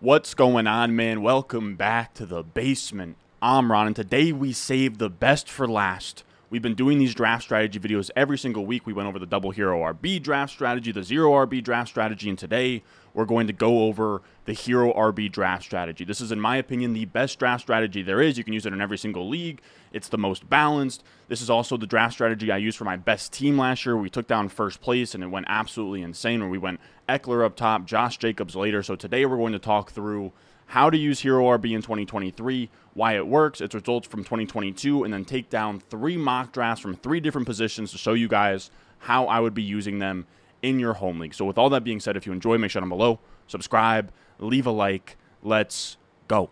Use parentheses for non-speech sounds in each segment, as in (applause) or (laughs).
What's going on, man? Welcome back to the basement. I'm Ron, and today we saved the best for last. We've been doing these draft strategy videos every single week. We went over the double hero RB draft strategy, the zero RB draft strategy, and today we're going to go over the hero RB draft strategy. This is, in my opinion, the best draft strategy there is. You can use it in every single league, it's the most balanced. This is also the draft strategy I used for my best team last year. We took down first place and it went absolutely insane where we went Ekeler up top, Josh Jacobs later. So today we're going to talk through how to use Hero RB in 2023, why it works, its results from 2022, and then take down three mock drafts from three different positions to show you guys how I would be using them in your home league. So, with all that being said, if you enjoy, make sure down below, subscribe, leave a like. Let's go.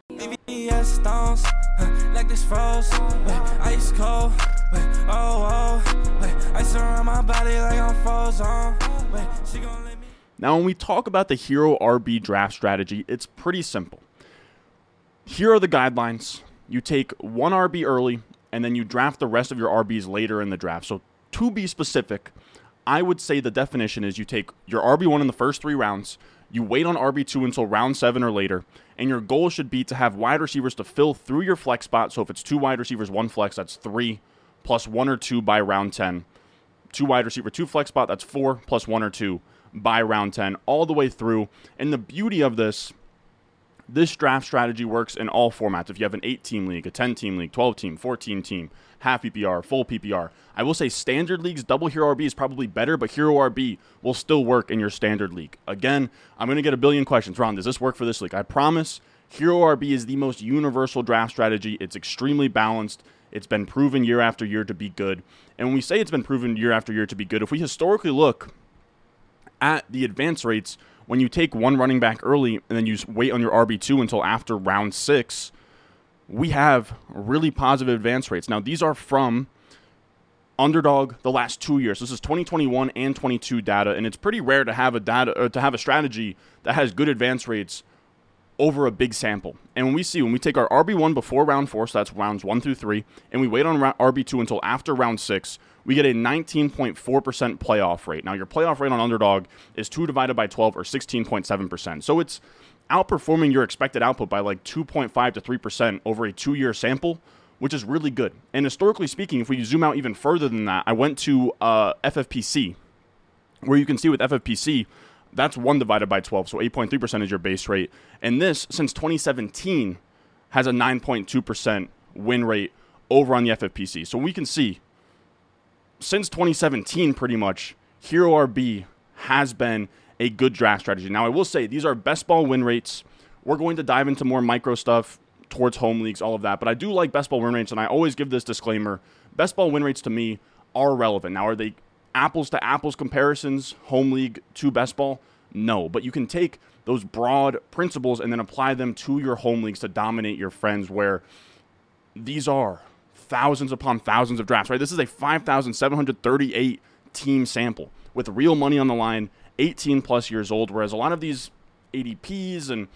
Now, when we talk about the Hero RB draft strategy, it's pretty simple. Here are the guidelines. You take one RB early, and then you draft the rest of your RBs later in the draft. So, to be specific, I would say the definition is you take your RB1 in the first three rounds, you wait on RB2 until round seven or later, and your goal should be to have wide receivers to fill through your flex spot. So, if it's two wide receivers, one flex, that's three, plus one or two by round 10. Two wide receiver, two flex spot, that's four, plus one or two by round 10, all the way through. And the beauty of this this draft strategy works in all formats. If you have an 8 team league, a 10 team league, 12 team, 14 team, half PPR, full PPR. I will say standard leagues, double hero RB is probably better, but hero RB will still work in your standard league. Again, I'm going to get a billion questions. Ron, does this work for this league? I promise hero RB is the most universal draft strategy. It's extremely balanced. It's been proven year after year to be good. And when we say it's been proven year after year to be good, if we historically look at the advance rates, when you take one running back early and then you wait on your RB2 until after round six, we have really positive advance rates. Now, these are from underdog the last two years. This is 2021 and 22 data, and it's pretty rare to have a data or to have a strategy that has good advance rates over a big sample. And when we see when we take our RB1 before round four, so that's rounds one through three, and we wait on RB2 until after round six, we get a 19.4% playoff rate. Now, your playoff rate on underdog is 2 divided by 12 or 16.7%. So it's outperforming your expected output by like 2.5 to 3% over a two year sample, which is really good. And historically speaking, if we zoom out even further than that, I went to uh, FFPC, where you can see with FFPC, that's 1 divided by 12, so 8.3% is your base rate. And this, since 2017, has a 9.2% win rate over on the FFPC. So we can see since 2017, pretty much, Hero RB has been a good draft strategy. Now, I will say these are best ball win rates. We're going to dive into more micro stuff towards home leagues, all of that. But I do like best ball win rates, and I always give this disclaimer best ball win rates to me are relevant. Now, are they apples to apples comparisons, home league to best ball? No. But you can take those broad principles and then apply them to your home leagues to dominate your friends, where these are thousands upon thousands of drafts, right? This is a 5,738 team sample with real money on the line, 18 plus years old, whereas a lot of these ADPs and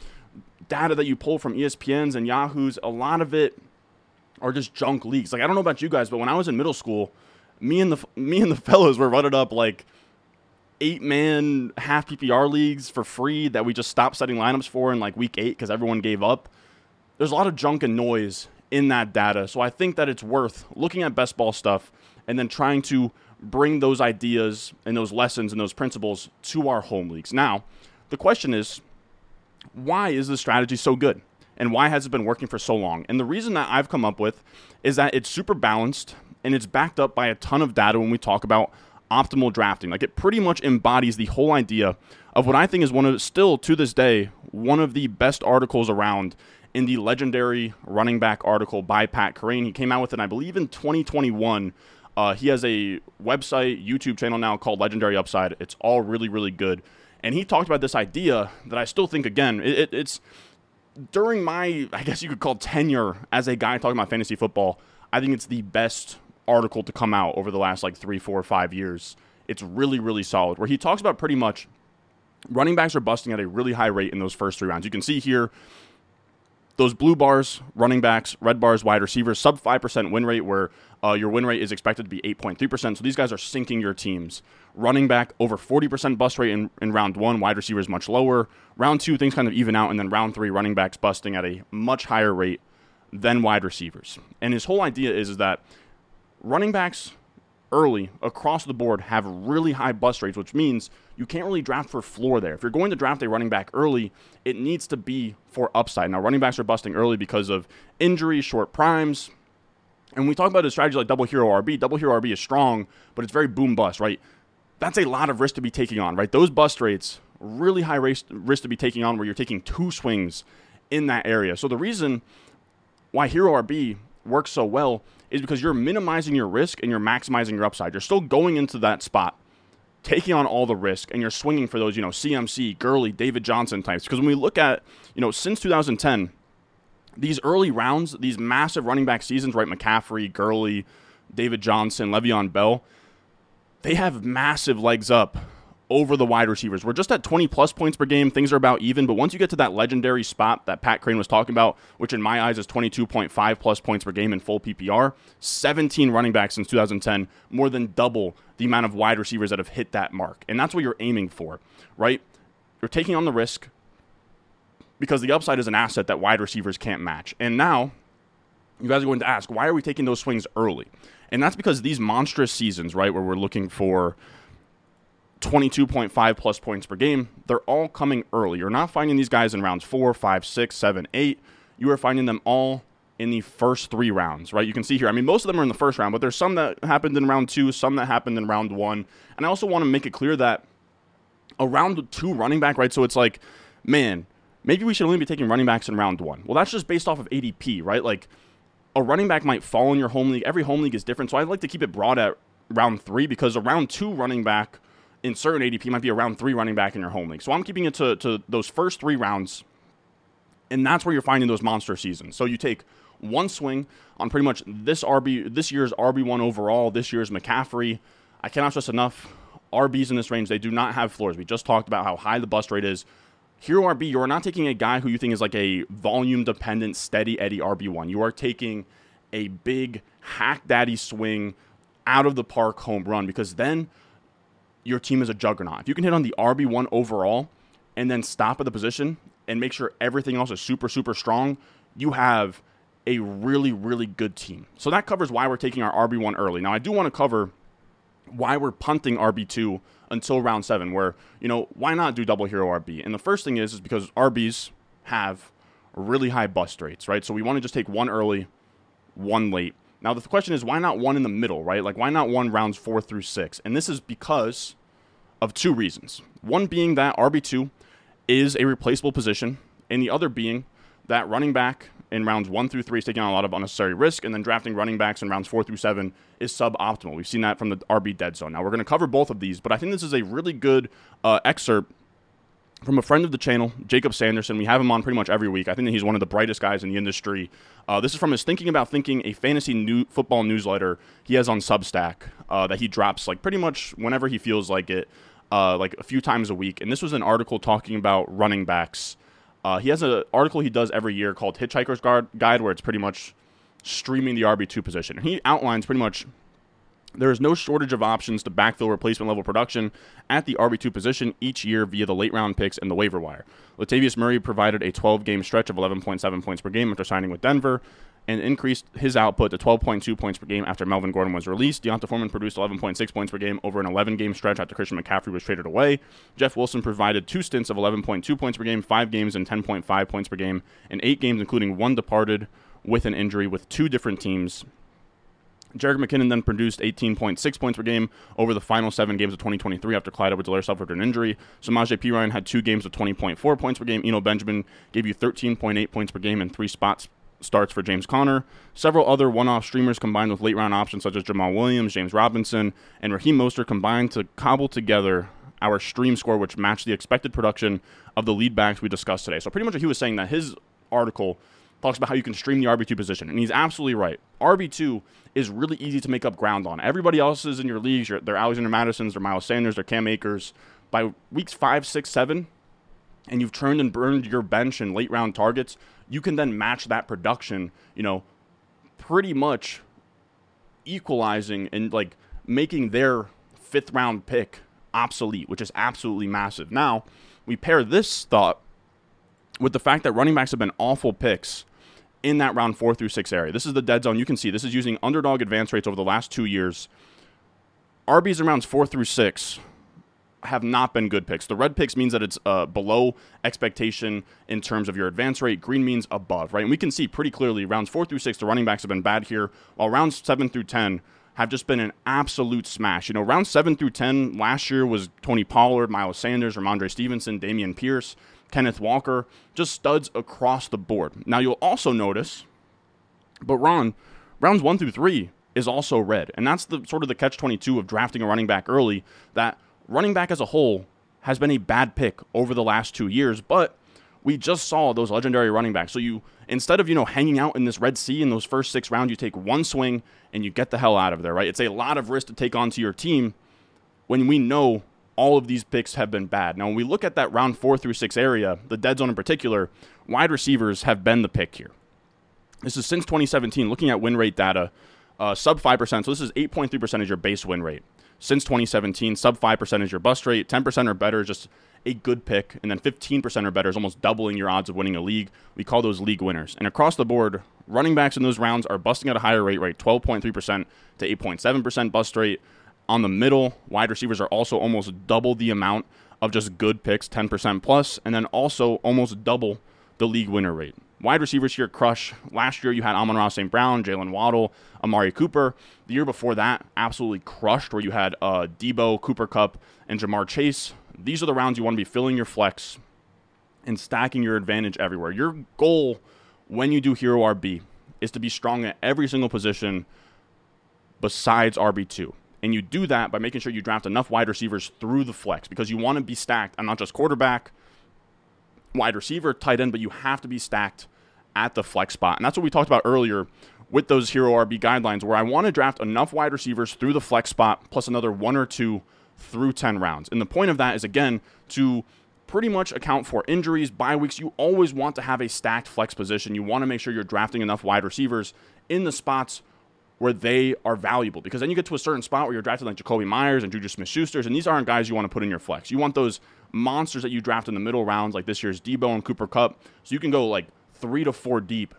data that you pull from ESPNs and Yahoo's, a lot of it are just junk leagues. Like I don't know about you guys, but when I was in middle school, me and the (laughs) me and the fellows were running up like eight man half PPR leagues for free that we just stopped setting lineups for in like week eight because everyone gave up. There's a lot of junk and noise in that data. So I think that it's worth looking at best ball stuff and then trying to bring those ideas and those lessons and those principles to our home leagues. Now, the question is why is this strategy so good? And why has it been working for so long? And the reason that I've come up with is that it's super balanced and it's backed up by a ton of data when we talk about optimal drafting. Like it pretty much embodies the whole idea of what I think is one of still to this day one of the best articles around in the legendary running back article by Pat Kerrane. He came out with it, I believe, in 2021. Uh, he has a website, YouTube channel now called Legendary Upside. It's all really, really good. And he talked about this idea that I still think, again, it, it, it's during my, I guess you could call tenure as a guy talking about fantasy football. I think it's the best article to come out over the last like three, four, five years. It's really, really solid. Where he talks about pretty much running backs are busting at a really high rate in those first three rounds. You can see here those blue bars, running backs, red bars, wide receivers, sub 5% win rate, where uh, your win rate is expected to be 8.3%. So these guys are sinking your teams. Running back, over 40% bust rate in, in round one, wide receivers much lower. Round two, things kind of even out. And then round three, running backs busting at a much higher rate than wide receivers. And his whole idea is, is that running backs early across the board have really high bust rates, which means you can't really draft for floor there. If you're going to draft a running back early, it needs to be for upside. Now, running backs are busting early because of injuries, short primes. And we talk about a strategy like double hero RB. Double hero RB is strong, but it's very boom bust, right? That's a lot of risk to be taking on, right? Those bust rates, really high risk, risk to be taking on where you're taking two swings in that area. So the reason why hero RB works so well is because you're minimizing your risk and you're maximizing your upside. You're still going into that spot, taking on all the risk, and you're swinging for those, you know, CMC, Gurley, David Johnson types. Because when we look at, you know, since 2010, these early rounds, these massive running back seasons, right? McCaffrey, Gurley, David Johnson, Le'Veon Bell, they have massive legs up over the wide receivers. We're just at 20 plus points per game. Things are about even. But once you get to that legendary spot that Pat Kerrane was talking about, which in my eyes is 22.5 plus points per game in full PPR, 17 running backs since 2010, more than double the amount of wide receivers that have hit that mark. And that's what you're aiming for, right? You're taking on the risk because the upside is an asset that wide receivers can't match. And now you guys are going to ask, why are we taking those swings early? And that's because these monstrous seasons, right, where we're looking for 22.5 plus points per game. They're all coming early. You're not finding these guys in rounds four, five, six, seven, eight. You are finding them all in the first three rounds, right? You can see here. I mean, most of them are in the first round, but there's some that happened in round two, some that happened in round one. And I also want to make it clear that a round two running back, right? So it's like, man, maybe we should only be taking running backs in round one. Well, that's just based off of ADP, right? Like a running back might fall in your home league. Every home league is different. So I'd like to keep it broad at round three because a round two running back in certain ADP might be a round three running back in your home league. So I'm keeping it to, to those first three rounds, and that's where you're finding those monster seasons. So you take one swing on pretty much this RB this year's RB one overall, this year's McCaffrey. I cannot stress enough. RBs in this range, they do not have floors. We just talked about how high the bust rate is. Hero RB, you're not taking a guy who you think is like a volume dependent, steady Eddie RB1. You are taking a big hack daddy swing out of the park home run because then your team is a juggernaut. If you can hit on the RB1 overall and then stop at the position and make sure everything else is super, super strong, you have a really, really good team. So that covers why we're taking our RB1 early. Now, I do want to cover why we're punting RB2 until round seven, where, you know, why not do double hero RB? And the first thing is, is because RBs have really high bust rates, right? So we want to just take one early, one late. Now, the question is, why not one in the middle, right? Like, why not one rounds four through six? And this is because of two reasons. One being that RB2 is a replaceable position, and the other being that running back in rounds one through three is taking on a lot of unnecessary risk, and then drafting running backs in rounds four through seven is suboptimal. We've seen that from the RB dead zone. Now, we're going to cover both of these, but I think this is a really good uh, excerpt from a friend of the channel, Jacob Sanderson. We have him on pretty much every week. I think that he's one of the brightest guys in the industry. Uh, this is from his Thinking About Thinking, a fantasy new football newsletter he has on Substack uh, that he drops like pretty much whenever he feels like it, uh, like a few times a week. And this was an article talking about running backs. Uh, he has an article he does every year called Hitchhiker's Guide, where it's pretty much streaming the RB2 position. And he outlines pretty much there is no shortage of options to backfill replacement level production at the RB2 position each year via the late round picks and the waiver wire. Latavius Murray provided a 12 game stretch of 11.7 points per game after signing with Denver and increased his output to 12.2 points per game after Melvin Gordon was released. D'Onta Foreman produced 11.6 points per game over an 11 game stretch after Christian McCaffrey was traded away. Jeff Wilson provided two stints of 11.2 points per game, five games and 10.5 points per game, and eight games, including one departed with an injury with two different teams Jerick McKinnon then produced 18.6 points per game over the final seven games of 2023 after Clyde Edwards-Helaire suffered an injury. Samaje Perine had two games of 20.4 points per game. Eno Benjamin gave you 13.8 points per game and three spots starts for James Conner. Several other one-off streamers combined with late-round options such as Jamaal Williams, James Robinson, and Raheem Mostert combined to cobble together our stream score, which matched the expected production of the lead backs we discussed today. So pretty much he was saying that his article – talks about how you can stream the RB2 position. And he's absolutely right. RB2 is really easy to make up ground on. Everybody else is in your leagues. They're Alexander Mattison's, they're Miles Sanders, they're Cam Akers. By weeks five, six, seven, and you've turned and burned your bench and late round targets, you can then match that production, you know, pretty much equalizing and like making their fifth round pick obsolete, which is absolutely massive. Now, we pair this thought with the fact that running backs have been awful picks in that round four through six area. This is the dead zone. You can see this is using underdog advance rates over the last two years. RBs in rounds four through six have not been good picks. The red picks means that it's uh, below expectation in terms of your advance rate. Green means above, right? And we can see pretty clearly rounds four through six, the running backs have been bad here, while rounds seven through 10 have just been an absolute smash. You know, round seven through 10 last year was Tony Pollard, Miles Sanders, Rhamondre Stevenson, Dameon Pierce, Kenneth Walker, just studs across the board. Now, you'll also notice, but Ron, rounds one through three is also red. And that's the sort of the catch 22 of drafting a running back early that running back as a whole has been a bad pick over the last two years, but we just saw those legendary running backs. So you instead of you know hanging out in this Red Sea in those first six rounds, you take one swing and you get the hell out of there, right? It's a lot of risk to take onto your team when we know all of these picks have been bad. Now, when we look at that round four through six area, the dead zone in particular, wide receivers have been the pick here. This is since 2017, looking at win rate data, uh, sub 5%. So this is 8.3% is your base win rate. Since 2017, sub 5% is your bust rate. 10% or better is just a good pick. And then 15% or better is almost doubling your odds of winning a league. We call those league winners. And across the board, running backs in those rounds are busting at a higher rate, right? 12.3% to 8.7% bust rate. On the middle, wide receivers are also almost double the amount of just good picks, 10% plus, and then also almost double the league winner rate. Wide receivers here crush. Last year you had Amon-Ra St. Brown, Jalen Waddle, Amari Cooper. The year before that, absolutely crushed, where you had uh, Deebo, Cooper Kupp, and Ja'Marr Chase. These are the rounds you want to be filling your flex and stacking your advantage everywhere. Your goal when you do Hero RB is to be strong at every single position besides RB2. And you do that by making sure you draft enough wide receivers through the flex because you want to be stacked on not just quarterback, wide receiver, tight end, but you have to be stacked at the flex spot. And that's what we talked about earlier with those hero RB guidelines, where I want to draft enough wide receivers through the flex spot plus another one or two through 10 rounds. And the point of that is, again, to pretty much account for injuries, bye weeks. You always want to have a stacked flex position. You want to make sure you're drafting enough wide receivers in the spots where they are valuable. Because then you get to a certain spot where you're drafted like Jakobi Myers and Juju Smith Schusters, and these aren't guys you want to put in your flex. You want those monsters that you draft in the middle rounds, like this year's Deebo and Cooper Kupp, So you can go like three to four deep.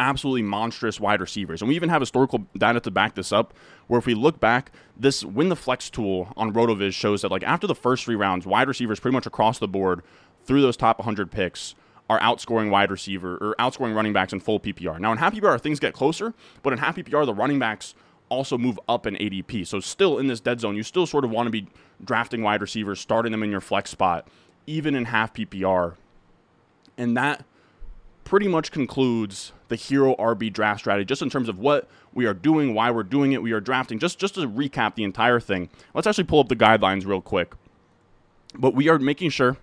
Absolutely monstrous wide receivers. And we even have historical data to back this up, where if we look back, this win the flex tool on RotoViz shows that like after the first three rounds, wide receivers pretty much across the board through those top 100 picks are outscoring wide receiver or outscoring running backs in full PPR. Now in half PPR things get closer, but in half PPR the running backs also move up in ADP. So still in this dead zone, you still sort of want to be drafting wide receivers, starting them in your flex spot, even in half PPR. And that pretty much concludes the hero RB draft strategy, just in terms of what we are doing, why we're doing it, we are drafting. Just just to recap the entire thing, let's actually pull up the guidelines real quick. But we are making sure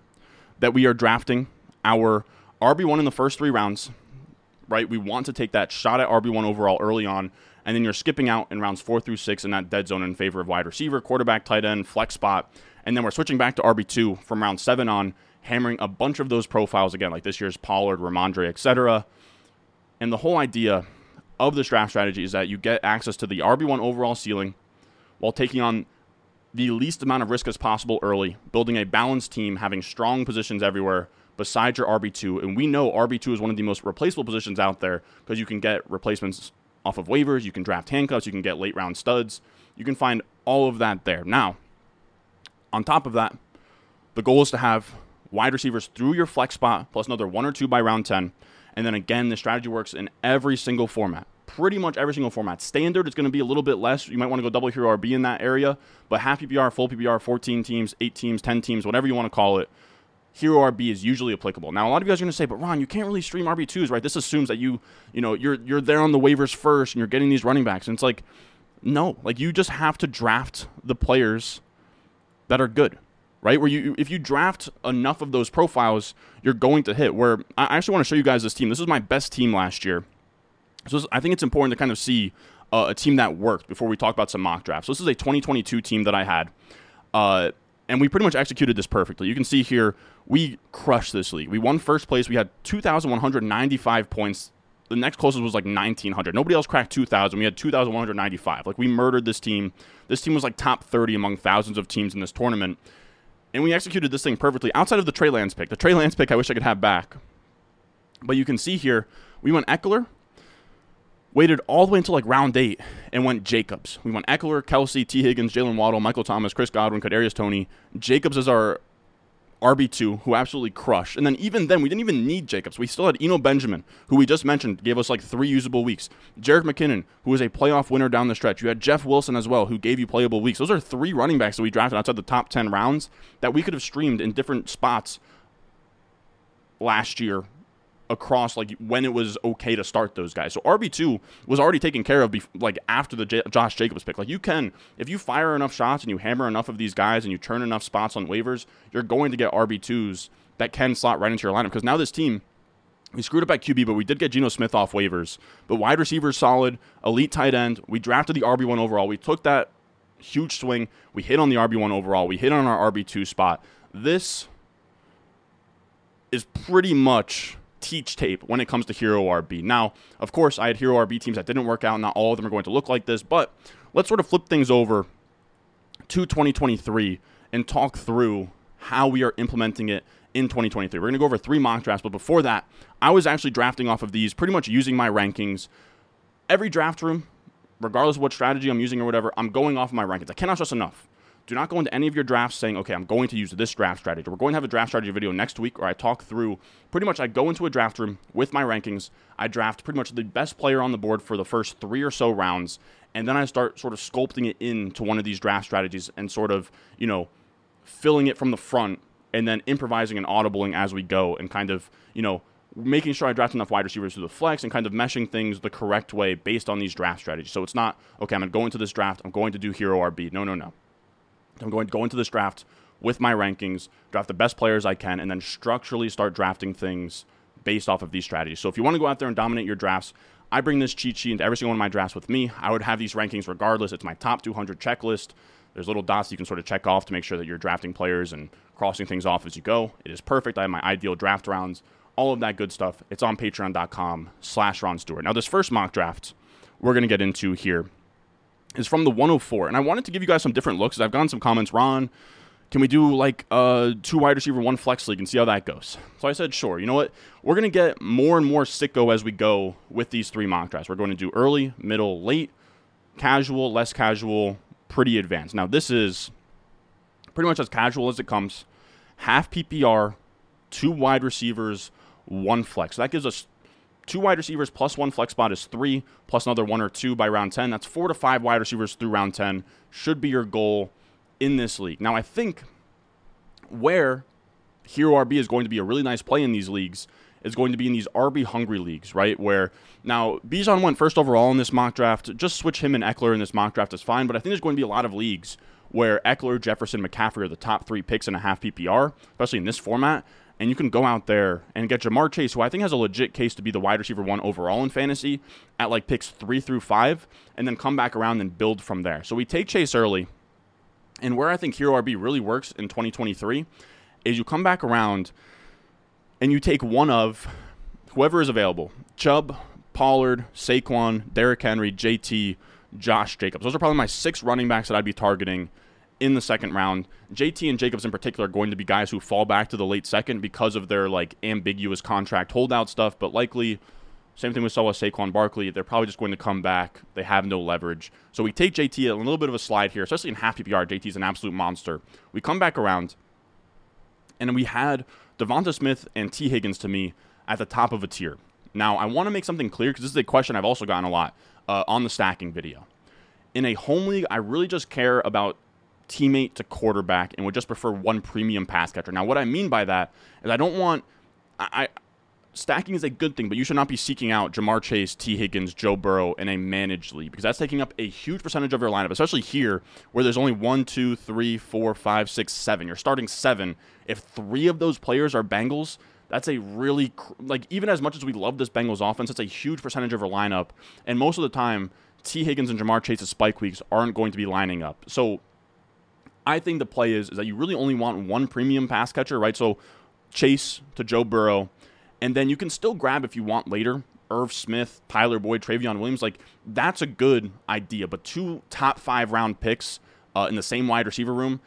that we are drafting our RB1 in the first three rounds, right? We want to take that shot at RB1 overall early on, and then you're skipping out in rounds four through six in that dead zone in favor of wide receiver, quarterback, tight end, flex spot, and then we're switching back to RB2 from round seven on, hammering a bunch of those profiles again, like this year's Pollard, Rhamondre, etc. And the whole idea of this draft strategy is that you get access to the RB1 overall ceiling while taking on the least amount of risk as possible early, building a balanced team, having strong positions everywhere besides your RB2. And we know RB2 is one of the most replaceable positions out there because you can get replacements off of waivers, you can draft handcuffs, you can get late round studs. You can find all of that there. Now, on top of that, the goal is to have wide receivers through your flex spot plus another one or two by round 10. And then again, the strategy works in every single format. Pretty much every single format. Standard is going to be a little bit less. You might want to go double hero RB in that area, but half PPR, full PPR, 14 teams, 8 teams, 10 teams, whatever you want to call it hero RB is usually applicable. Now, a lot of you guys are going to say, "But Ron, you can't really stream RB2s, right? This assumes that you, you know, you're you're there on the waivers first and you're getting these running backs." And it's like, no, like you just have to draft the players that are good, right? Where you if you draft enough of those profiles, you're going to hit. Where I actually want to show you guys this team. This is my best team last year. So I think it's important to kind of see uh, a team that worked before we talk about some mock drafts. So this is a 2022 team that I had. Uh, and we pretty much executed this perfectly. You can see here we crushed this league. We won first place. We had 2,195 points. The next closest was like 1,900. Nobody else cracked 2,000. We had 2,195. Like we murdered this team. This team was like top 30 among thousands of teams in this tournament, and we executed this thing perfectly. Outside of the Trey Lance pick, the Trey Lance pick, I wish I could have back. But you can see here we went Ekeler, waited all the way until like round eight and went Jacobs. We went Ekeler, Kelce, T. Higgins, Jalen Waddle, Michael Thomas, Chris Godwin, Kadarius Toney. Jacobs is our RB2, who absolutely crushed. And then even then, we didn't even need Jacobs. We still had Eno Benjamin, who we just mentioned, gave us like three usable weeks. Jerick McKinnon, who was a playoff winner down the stretch. You had Jeff Wilson as well, who gave you playable weeks. Those are three running backs that we drafted outside the top 10 rounds that we could have streamed in different spots last year across like when it was okay to start those guys. So RB2 was already taken care of bef- like after the J- Josh Jacobs pick. Like you can if you fire enough shots and you hammer enough of these guys and you turn enough spots on waivers, you're going to get RB2s that can slot right into your lineup because now this team we screwed up at QB, but we did get Geno Smith off waivers. But wide receivers solid, elite tight end. We drafted the RB1 overall. We took that huge swing. We hit on the RB1 overall. We hit on our RB2 spot. This is pretty much teach tape when it comes to Hero RB. Now, of course, I had Hero RB teams that didn't work out. Not all of them are going to look like this, but let's sort of flip things over to 2023 and talk through how we are implementing it in 2023. We're going to go over three mock drafts, but before that, I was actually drafting off of these, pretty much using my rankings. Every draft room, regardless of what strategy I'm using or whatever, I'm going off of my rankings. I cannot stress enough. Do not go into any of your drafts saying, okay, I'm going to use this draft strategy. We're going to have a draft strategy video next week where I talk through pretty much I go into a draft room with my rankings. I draft pretty much the best player on the board for the first three or so rounds. And then I start sort of sculpting it into one of these draft strategies and sort of, you know, filling it from the front and then improvising and audibling as we go and kind of, you know, making sure I draft enough wide receivers through the flex and kind of meshing things the correct way based on these draft strategies. So it's not, okay, I'm going to go into this draft, I'm going to do hero RB. No, no, no. I'm going to go into this draft with my rankings, draft the best players I can, and then structurally start drafting things based off of these strategies. So if you want to go out there and dominate your drafts, I bring this cheat sheet into every single one of my drafts with me. I would have these rankings regardless. It's my top 200 checklist. There's little dots you can sort of check off to make sure that you're drafting players and crossing things off as you go. It is perfect. I have my ideal draft rounds, all of that good stuff. It's on patreon.com slash Ron Stewart. Now, this first mock draft we're going to get into here is from the 104. And I wanted to give you guys some different looks. I've gotten some comments, Ron, can we do like a two wide receiver, one flex league and see how that goes? So I said, sure. You know what? We're going to get more and more sicko as we go with these three mock drafts. We're going to do early, middle, late, casual, less casual, pretty advanced. Now, this is pretty much as casual as it comes. Half PPR, two wide receivers, one flex. So that gives us two wide receivers plus one flex spot is three, plus another one or two by round 10. That's four to five wide receivers through round 10. Should be your goal in this league. Now, I think where Hero RB is going to be a really nice play in these leagues is going to be in these RB hungry leagues, right? Where now Bijan went first overall in this mock draft. Just switch him and Ekeler in this mock draft is fine, but I think there's going to be a lot of leagues where Ekeler, Jefferson, McCaffrey are the top three picks in a half PPR, especially in this format and you can go out there and get Ja'Marr Chase, who I think has a legit case to be the wide receiver one overall in fantasy at like picks three through five, and then come back around and build from there. So we take Chase early, and where I think Hero RB really works in 2023 is you come back around and you take one of whoever is available Chubb, Pollard, Saquon, Derrick Henry, JT, Josh Jacobs. Those are probably my six running backs that I'd be targeting in the second round. JT and Jacobs in particular are going to be guys who fall back to the late second because of their like ambiguous contract holdout stuff, but likely same thing we saw with Saquon Barkley. They're probably just going to come back. They have no leverage. So we take JT a little bit of a slide here, especially in half PPR. JT's an absolute monster. We come back around, and we had Devonta Smith and T. Higgins to me at the top of a tier. Now, I want to make something clear because this is a question I've also gotten a lot uh, on the stacking video. In a home league, I really just care about teammate to quarterback and would just prefer one premium pass catcher. Now, what I mean by that is I don't want I, stacking is a good thing, but you should not be seeking out Ja'Marr Chase, T. Higgins, Joe Burrow in a managed league because that's taking up a huge percentage of your lineup, especially here where there's only one, two, three, four, five, six, seven. You're starting seven. If three of those players are Bengals, that's a really like even as much as we love this Bengals offense, it's a huge percentage of our lineup, and most of the time, T. Higgins and Ja'Marr Chase's spike weeks aren't going to be lining up. So I think the play is, is that you really only want one premium pass catcher, right? So Chase to Joe Burrow, and then you can still grab if you want later Irv Smith, Tyler Boyd, Trayveon Williams. Like that's a good idea, but two top five round picks uh, in the same wide receiver room,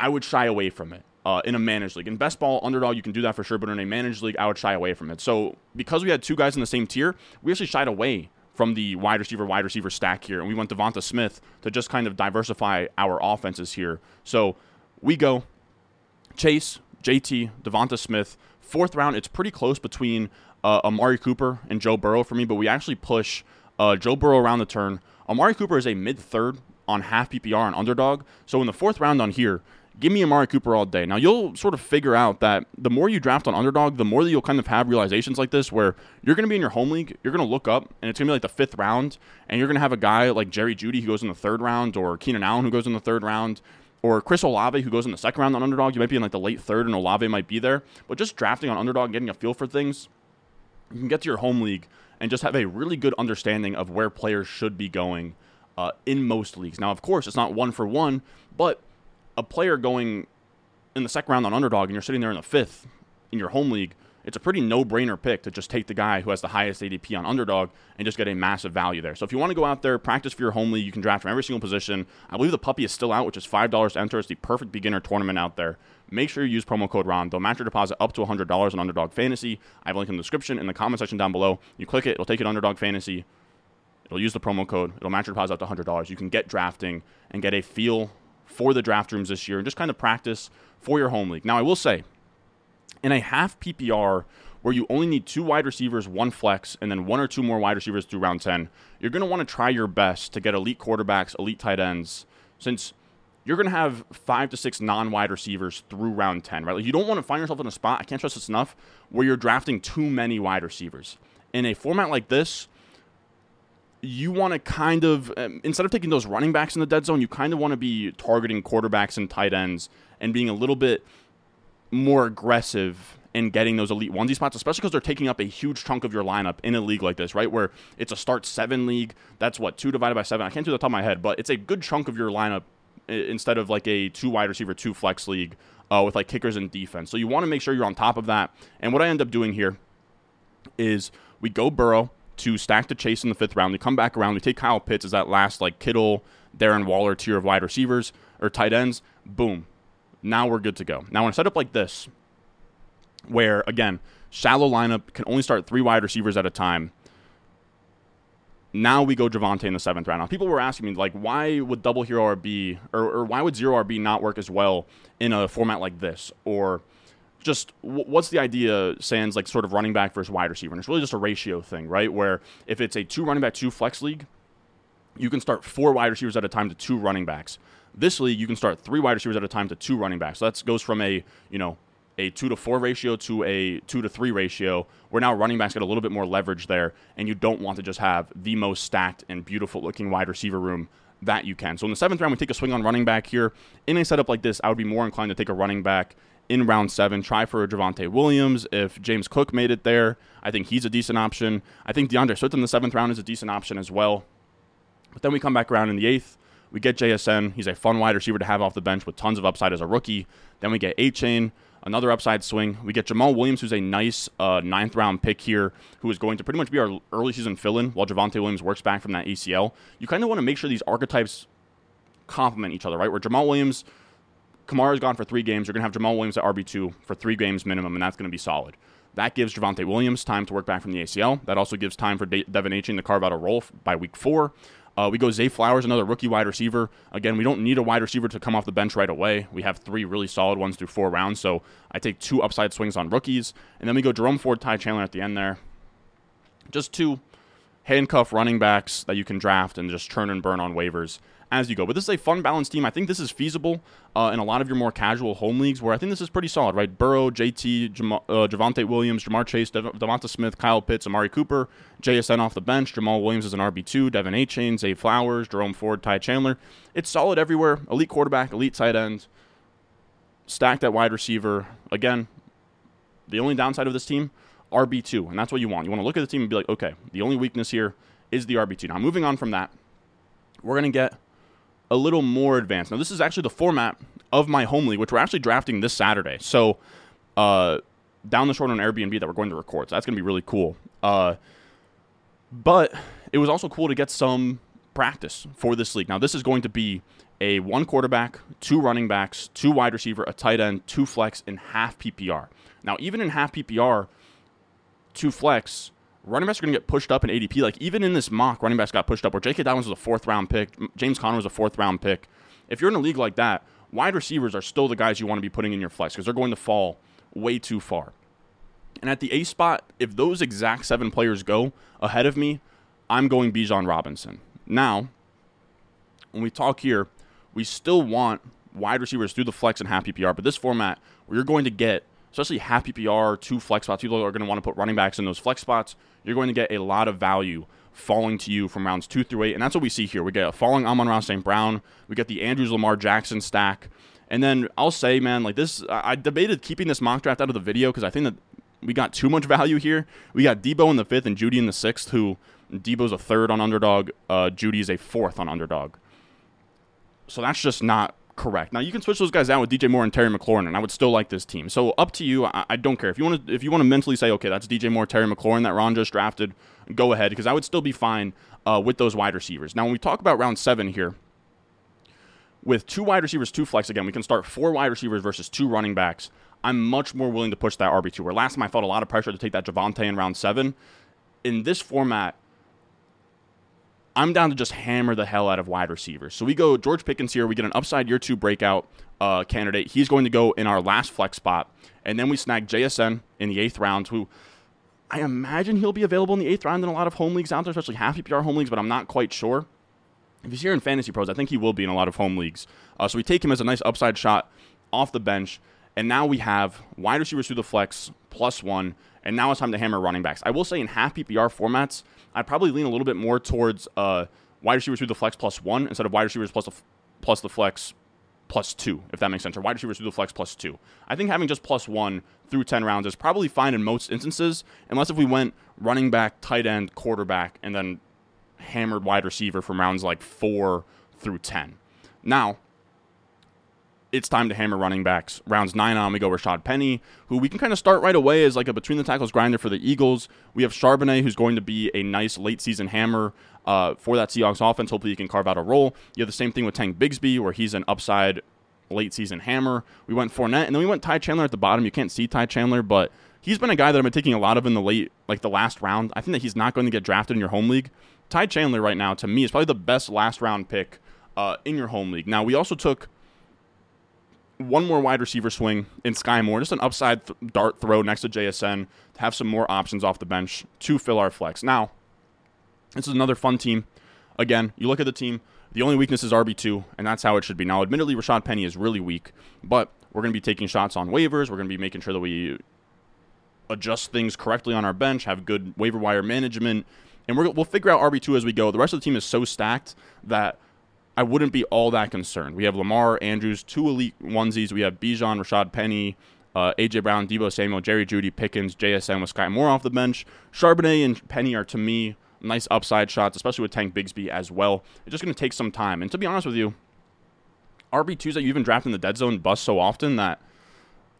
I would shy away from it. Uh, in a managed league. In best ball underdog, you can do that for sure, but in a managed league, I would shy away from it. So because we had two guys in the same tier, we actually shied away from the wide receiver, wide receiver stack here, and we went Devonta Smith to just kind of diversify our offenses here. So we go Chase, JT, Devonta Smith. Fourth round, it's pretty close between uh, Amari Cooper and Joe Burrow for me, but we actually push uh, Joe Burrow around the turn. Amari Cooper is a mid third on half PPR and underdog. So in the fourth round on here, give me Amari Cooper all day. Now you'll sort of figure out that the more you draft on underdog, the more that you'll kind of have realizations like this where you're going to be in your home league, you're going to look up, and it's going to be like the fifth round, and you're going to have a guy like Jerry Jeudy who goes in the third round, or Keenan Allen who goes in the third round, or Chris Olave who goes in the second round on underdog. You might be in like the late third, and Olave might be there. But just drafting on underdog, getting a feel for things, you can get to your home league and just have a really good understanding of where players should be going. Uh, in most leagues. Now, of course, it's not one for one, but a player going in the second round on underdog and you're sitting there in the fifth in your home league, it's a pretty no-brainer pick to just take the guy who has the highest ADP on underdog and just get a massive value there. So if you want to go out there, practice for your home league, you can draft from every single position. I believe the puppy is still out, which is five dollars to enter. It's the perfect beginner tournament out there. Make sure you use promo code RON. They'll match your deposit up to $100 on Underdog Fantasy. I have a link in the description in the comment section down below. You click it, it'll take you to Underdog Fantasy. It'll use the promo code. It'll match your deposit up to $100. You can get drafting and get a feel for the draft rooms this year and just kind of practice for your home league. Now, I will say, in a half PPR where you only need two wide receivers, one flex, and then one or two more wide receivers through round 10, you're going to want to try your best to get elite quarterbacks, elite tight ends, since you're going to have five to six non wide receivers through round 10, right? Like you don't want to find yourself in a spot, I can't trust this enough, where you're drafting too many wide receivers. In a format like this, you want to kind of um, instead of taking those running backs in the dead zone, you kind of want to be targeting quarterbacks and tight ends and being a little bit more aggressive in getting those elite onesie spots, especially because they're taking up a huge chunk of your lineup in a league like this, right? Where it's a start seven league. That's what two divided by seven. I can't do the top of my head, but it's a good chunk of your lineup instead of like a two wide receiver, two flex league uh, with like kickers and defense. So you want to make sure you're on top of that. And what I end up doing here is we go Burrow to stack the chase in the fifth round. We come back around. We take Kyle Pitts as that last like Kittle, Darren Waller tier of wide receivers or tight ends. Boom. Now we're good to go. Now in a setup like this, where again, shallow lineup can only start three wide receivers at a time. Now we go Javonte in the seventh round. Now people were asking me like, why would double hero RB or, or why would zero RB not work as well in a format like this? Or just what's the idea sans like sort of running back versus wide receiver? And it's really just a ratio thing right? Where if it's a two running back two flex league you can start four wide receivers at a time to two running backs. This league you can start three wide receivers at a time to two running backs. So that goes from a you know a two to four ratio to a two to three ratio. Where now running backs get a little bit more leverage there and you don't want to just have the most stacked and beautiful looking wide receiver room that you can. So in the seventh round we take a swing on running back here. In a setup like this i would be more inclined to take a running back in round seven. Try for Javonte Williams. If James Cook made it there, I think he's a decent option. I think D'Andre Swift in the seventh round is a decent option as well. But then we come back around in the eighth. We get JSN. He's a fun wide receiver to have off the bench with tons of upside as a rookie. Then we get Achane, another upside swing. We get Jamaal Williams, who's a nice uh, ninth round pick here, who is going to pretty much be our early season fill in while Javonte Williams works back from that ACL. You kind of want to make sure these archetypes complement each other, right? Where Jamaal Williams Kamara's gone for three games. You're going to have Jamaal Williams at RB2 for three games minimum, and that's going to be solid. That gives Javonte Williams time to work back from the ACL. That also gives time for De- De'Von Achane to carve out a role by week four. Uh, we go Zay Flowers, another rookie wide receiver. Again, we don't need a wide receiver to come off the bench right away. We have three really solid ones through four rounds, so I take two upside swings on rookies. And then we go Jerome Ford, Ty Chandler at the end there. Just two handcuff running backs that you can draft and just churn and burn on waivers as you go. But this is a fun balanced team. I think this is feasible uh, in a lot of your more casual home leagues where I think this is pretty solid, right? Burrow, JT, Jam- uh, Javonte Williams, Ja'Marr Chase, De- Devonta Smith, Kyle Pitts, Amari Cooper, JSN off the bench, Jamaal Williams is an RB2, De'Von Achane, Zay Flowers, Jerome Ford, Ty Chandler. It's solid everywhere. Elite quarterback, elite tight end, stacked at wide receiver. Again, the only downside of this team, RB2, and that's what you want. You want to look at the team and be like, okay, the only weakness here is the RB2. Now, moving on from that, we're going to get a little more advanced. Now, this is actually the format of my home league, which we're actually drafting this Saturday. So, uh, down the short on Airbnb that we're going to record. So that's going to be really cool. Uh, but it was also cool to get some practice for this league. Now, this is going to be a one quarterback, two running backs, two wide receiver, a tight end, two flex, in half PPR. Now, even in half PPR, two flex, running backs are going to get pushed up in ADP. Like, even in this mock, running backs got pushed up where J.K. Dobbins was a fourth round pick, James Conner was a fourth round pick. If you're in a league like that, wide receivers are still the guys you want to be putting in your flex because they're going to fall way too far. And at the A spot, if those exact seven players go ahead of me, I'm going Bijan Robinson. Now, when we talk here, we still want wide receivers through the flex and half PPR, but this format where you're going to get, especially half PPR, two flex spots, people are going to want to put running backs in those flex spots. You're going to get a lot of value falling to you from rounds two through eight, and that's what we see here. We get a falling Amon-Ra St. Brown, we get the Andrews Lamar Jackson stack, and then I'll say, man, like this, I debated keeping this mock draft out of the video because I think that we got too much value here. We got Deebo in the fifth and Jeudy in the sixth, who Deebo's a third on underdog, uh, Jeudy is a fourth on underdog. So that's just not correct. Now you can switch those guys out with DJ Moore and Terry McLaurin, and I would still like this team. So up to you. I, I don't care if you want to if you want to mentally say, okay, that's DJ Moore, Terry McLaurin that Ron just drafted. Go ahead because I would still be fine uh, with those wide receivers. Now when we talk about round seven here, with two wide receivers, two flex again, we can start four wide receivers versus two running backs. I'm much more willing to push that RB2. Where last time I felt a lot of pressure to take that Javonte in round seven. In this format, I'm down to just hammer the hell out of wide receivers. So we go George Pickens here. We get an upside year two breakout uh, candidate. He's going to go in our last flex spot. And then we snag JSN in the eighth round, who I imagine he'll be available in the eighth round in a lot of home leagues out there, especially half PPR home leagues, but I'm not quite sure. If he's here in Fantasy Pros, I think he will be in a lot of home leagues. Uh, so we take him as a nice upside shot off the bench. And now we have wide receivers through the flex plus one. And now it's time to hammer running backs. I will say in half PPR formats, I'd probably lean a little bit more towards uh, wide receivers through the flex plus one instead of wide receivers plus the, plus the flex plus two, if that makes sense, or wide receivers through the flex plus two. I think having just plus one through 10 rounds is probably fine in most instances, unless if we went running back, tight end, quarterback, and then hammered wide receiver from rounds like four through 10. Now, it's time to hammer running backs. Rounds nine on, we go Rashad Penny, who we can kind of start right away as like a between the tackles grinder for the Eagles. We have Charbonnet, who's going to be a nice late season hammer uh, for that Seahawks offense. Hopefully, he can carve out a role. You have the same thing with Tank Bigsby, where he's an upside late season hammer. We went Fournette, and then we went Ty Chandler at the bottom. You can't see Ty Chandler, but he's been a guy that I've been taking a lot of in the late, like the last round. I think that he's not going to get drafted in your home league. Ty Chandler right now, to me, is probably the best last round pick uh, in your home league. Now, we also took one more wide receiver swing in Sky Moore, just an upside th- dart throw next to JSN to have some more options off the bench to fill our flex. Now, this is another fun team. Again, you look at the team, the only weakness is RB2, and that's how it should be. Now, admittedly, Rashad Penny is really weak, but we're going to be taking shots on waivers. We're going to be making sure that we adjust things correctly on our bench, have good waiver wire management, and we will figure out RB2 as we go. The rest of the team is so stacked that I wouldn't be all that concerned. We have Lamar, Andrews, two elite onesies. We have Bijan, Rashad Penny, uh, AJ Brown, Deebo Samuel, Jerry Jeudy, Pickens, JSN with Sky Moore off the bench. Charbonnet and Penny are to me nice upside shots, especially with Tank Bigsby as well. It's just going to take some time. And to be honest with you, RB2s that you even draft in the dead zone bust so often that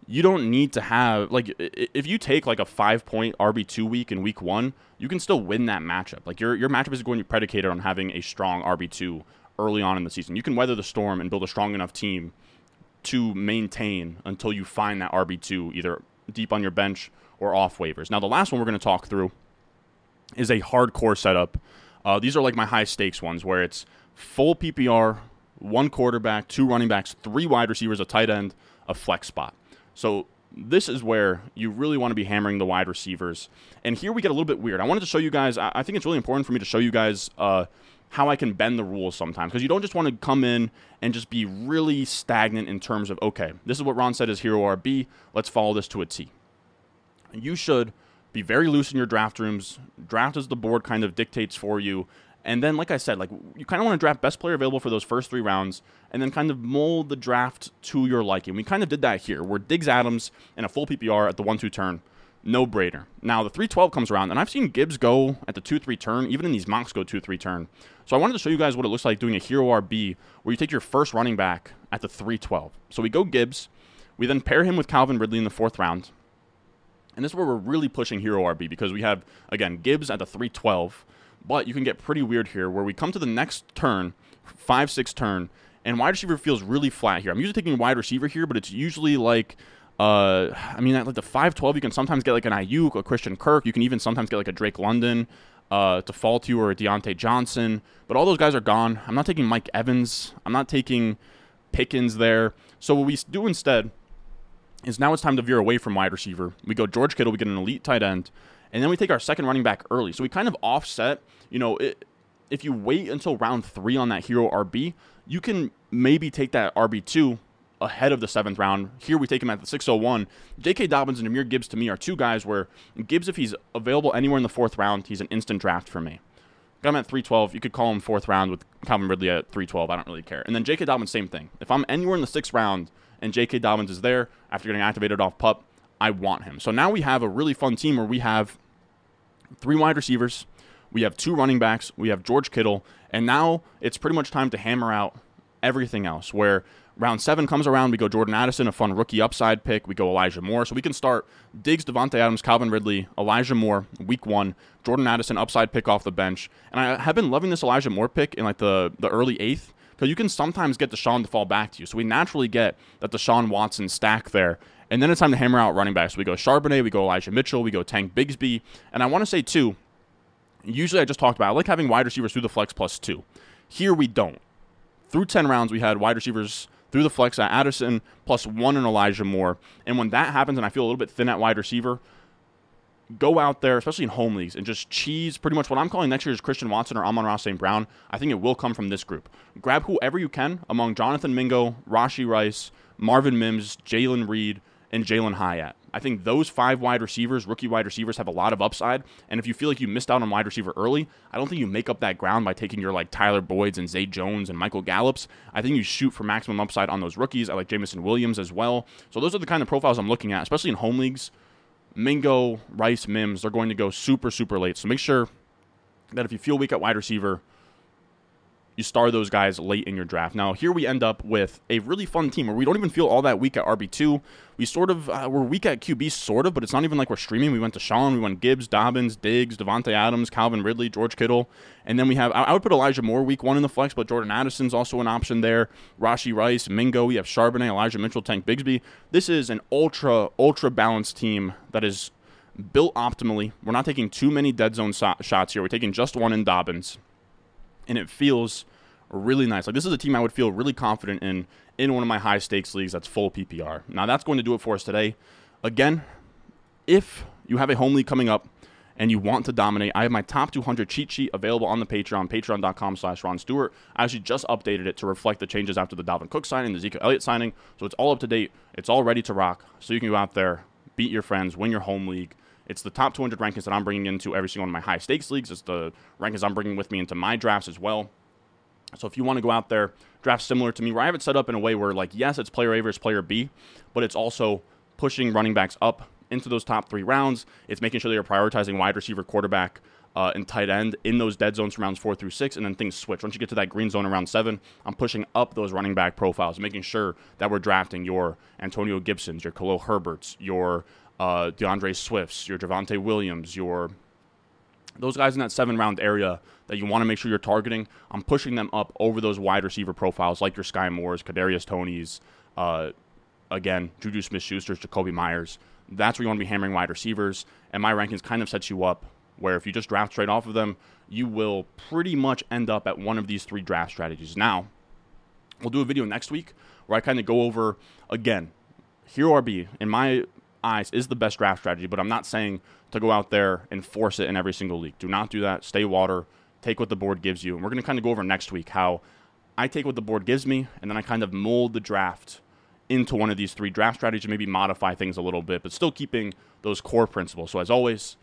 you don't need to have like if you take like a five point RB two week in week one, you can still win that matchup. Like your your matchup is going to be predicated on having a strong RB two early on in the season. You can weather the storm and build a strong enough team to maintain until you find that RB2 either deep on your bench or off waivers. Now, the last one we're going to talk through is a hardcore setup. Uh, these are like my high stakes ones where it's full PPR, one quarterback, two running backs, three wide receivers, a tight end, a flex spot. So this is where you really want to be hammering the wide receivers. And here we get a little bit weird. I wanted to show you guys, I think it's really important for me to show you guys uh, how I can bend the rules sometimes because you don't just want to come in and just be really stagnant in terms of okay, this is what Ron said is hero RB. Let's follow this to a T. You should be very loose in your draft rooms. Draft as the board kind of dictates for you. And then, like I said, like you kind of want to draft best player available for those first three rounds, and then kind of mold the draft to your liking. We kind of did that here, where Diggs Adams and a full PPR at the one-two turn no brainer. Now the 312 comes around, and I've seen Gibbs go at the 2 3 turn, even in these mocks go 2 3 turn. So I wanted to show you guys what it looks like doing a hero RB where you take your first running back at the 312. So we go Gibbs, we then pair him with Calvin Ridley in the fourth round. And this is where we're really pushing hero RB because we have, again, Gibbs at the 312. But you can get pretty weird here where we come to the next turn, 5 6 turn, and wide receiver feels really flat here. I'm usually taking wide receiver here, but it's usually like uh, I mean, at like the 512, you can sometimes get like an Aiyuk, a Christian Kirk. You can even sometimes get like a Drake London uh, to fall to or a Diontae Johnson. But all those guys are gone. I'm not taking Mike Evans. I'm not taking Pickens there. So what we do instead is now it's time to veer away from wide receiver. We go George Kittle. We get an elite tight end, and then we take our second running back early. So we kind of offset. You know, it, if you wait until round three on that hero RB, you can maybe take that RB two ahead of the seventh round. Here we take him at the 601. J.K. Dobbins and Jahmyr Gibbs to me are two guys where Gibbs, if he's available anywhere in the fourth round, he's an instant draft for me. Got him at 312. You could call him fourth round with Calvin Ridley at 312. I don't really care. And then J.K. Dobbins, same thing. If I'm anywhere in the sixth round and J.K. Dobbins is there after getting activated off pup, I want him. So now we have a really fun team where we have three wide receivers, we have two running backs, we have George Kittle, and now it's pretty much time to hammer out everything else. Where round seven comes around, we go Jordan Addison, a fun rookie upside pick. We go Elijah Moore. So we can start Diggs, Davante Adams, Calvin Ridley, Elijah Moore, week one, Jordan Addison, upside pick off the bench. And I have been loving this Elijah Moore pick in like the, the early eighth because you can sometimes get Deshaun to fall back to you. So we naturally get that Deshaun Watson stack there. And then it's time to hammer out running backs. So We go Charbonnet, we go Elijah Mitchell, we go Tank Bigsby. And I want to say, too, usually I just talked about, I like having wide receivers through the flex plus two. Here we don't. Through 10 rounds, we had wide receivers through the flex at Addison plus one and Elijah Moore. And when that happens and I feel a little bit thin at wide receiver, go out there, especially in home leagues, and just cheese pretty much what I'm calling next year's Christian Watson or Amon-Ra St. Brown. I think it will come from this group. Grab whoever you can among Jonathan Mingo, Rashee Rice, Marvin Mims, Jayden Reed, and Jalin Hyatt. I think those five wide receivers, rookie wide receivers, have a lot of upside. And if you feel like you missed out on wide receiver early, I don't think you make up that ground by taking your like Tyler Boyds and Zay Jones and Michael Gallups. I think you shoot for maximum upside on those rookies. I like Jameson Williams as well. So those are the kind of profiles I'm looking at, especially in home leagues. Mingo, Rice, Mims, they're going to go super, super late. So make sure that if you feel weak at wide receiver, you star those guys late in your draft. Now, here we end up with a really fun team where we don't even feel all that weak at RB2. We sort of, uh, we're weak at QB, sort of, but it's not even like we're streaming. We went Deshaun, we went Gibbs, Dobbins, Diggs, Davante Adams, Calvin Ridley, George Kittle. And then we have, I would put Elijah Moore week one in the flex, but Jordan Addison's also an option there. Rashee Rice, Mingo, we have Charbonnet, Elijah Mitchell, Tank Bigsby. This is an ultra, ultra balanced team that is built optimally. We're not taking too many dead zone so- shots here. We're taking just one in Dobbins. And it feels really nice. Like this is a team I would feel really confident in in one of my high stakes leagues that's full PPR. Now that's going to do it for us today. Again, if you have a home league coming up and you want to dominate, I have my top 200 cheat sheet available on the Patreon, patreon.com slash Ron Stewart. I actually just updated it to reflect the changes after the Dalvin Cook signing, the Zeke Elliott signing. So it's all up to date. It's all ready to rock. So you can go out there, beat your friends, win your home league. It's the top 200 rankings that I'm bringing into every single one of my high stakes leagues. It's the rankings I'm bringing with me into my drafts as well. So if you want to go out there, draft similar to me, where I have it set up in a way where, like, yes, it's player A versus player B, but it's also pushing running backs up into those top three rounds. It's making sure that you're prioritizing wide receiver, quarterback, uh, and tight end in those dead zones from rounds four through six, and then things switch. Once you get to that green zone around seven, I'm pushing up those running back profiles, making sure that we're drafting your Antonio Gibsons, your Khalil Herberts, your uh, D'Andre Swifts, your Javonte Williams, your those guys in that seven round area that you want to make sure you're targeting, I'm pushing them up over those wide receiver profiles like your Skyy Moores, Kadarius Toney's, uh, again, Juju Smith Schuster's, Jakobi Meyers. That's where you want to be hammering wide receivers. And my rankings kind of sets you up where if you just draft straight off of them, you will pretty much end up at one of these three draft strategies. Now, we'll do a video next week where I kind of go over, again, Hero RB, in my eyes, is the best draft strategy, but I'm not saying to go out there and force it in every single league. Do not do that. Stay water. Take what the board gives you. And we're going to kind of go over next week how I take what the board gives me and then I kind of mold the draft into one of these three draft strategies maybe modify things a little bit, but still keeping those core principles. So, as always,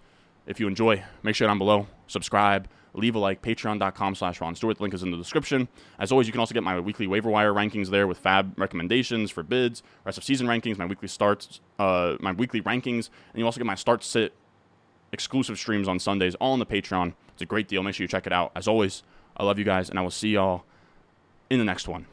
If you enjoy, make sure down below, subscribe, leave a like, patreon.com slash Ron Stewart. The link is in the description. As always, you can also get my weekly waiver wire rankings there with FAAB recommendations for bids, rest of season rankings, my weekly starts, uh, my weekly rankings, and you also get my start sit exclusive streams on Sundays, all on the Patreon. It's a great deal. Make sure you check it out. As always, I love you guys, and I will see y'all in the next one.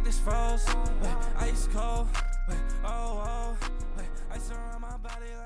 Like this froze, ice cold, oh, oh, ice around my body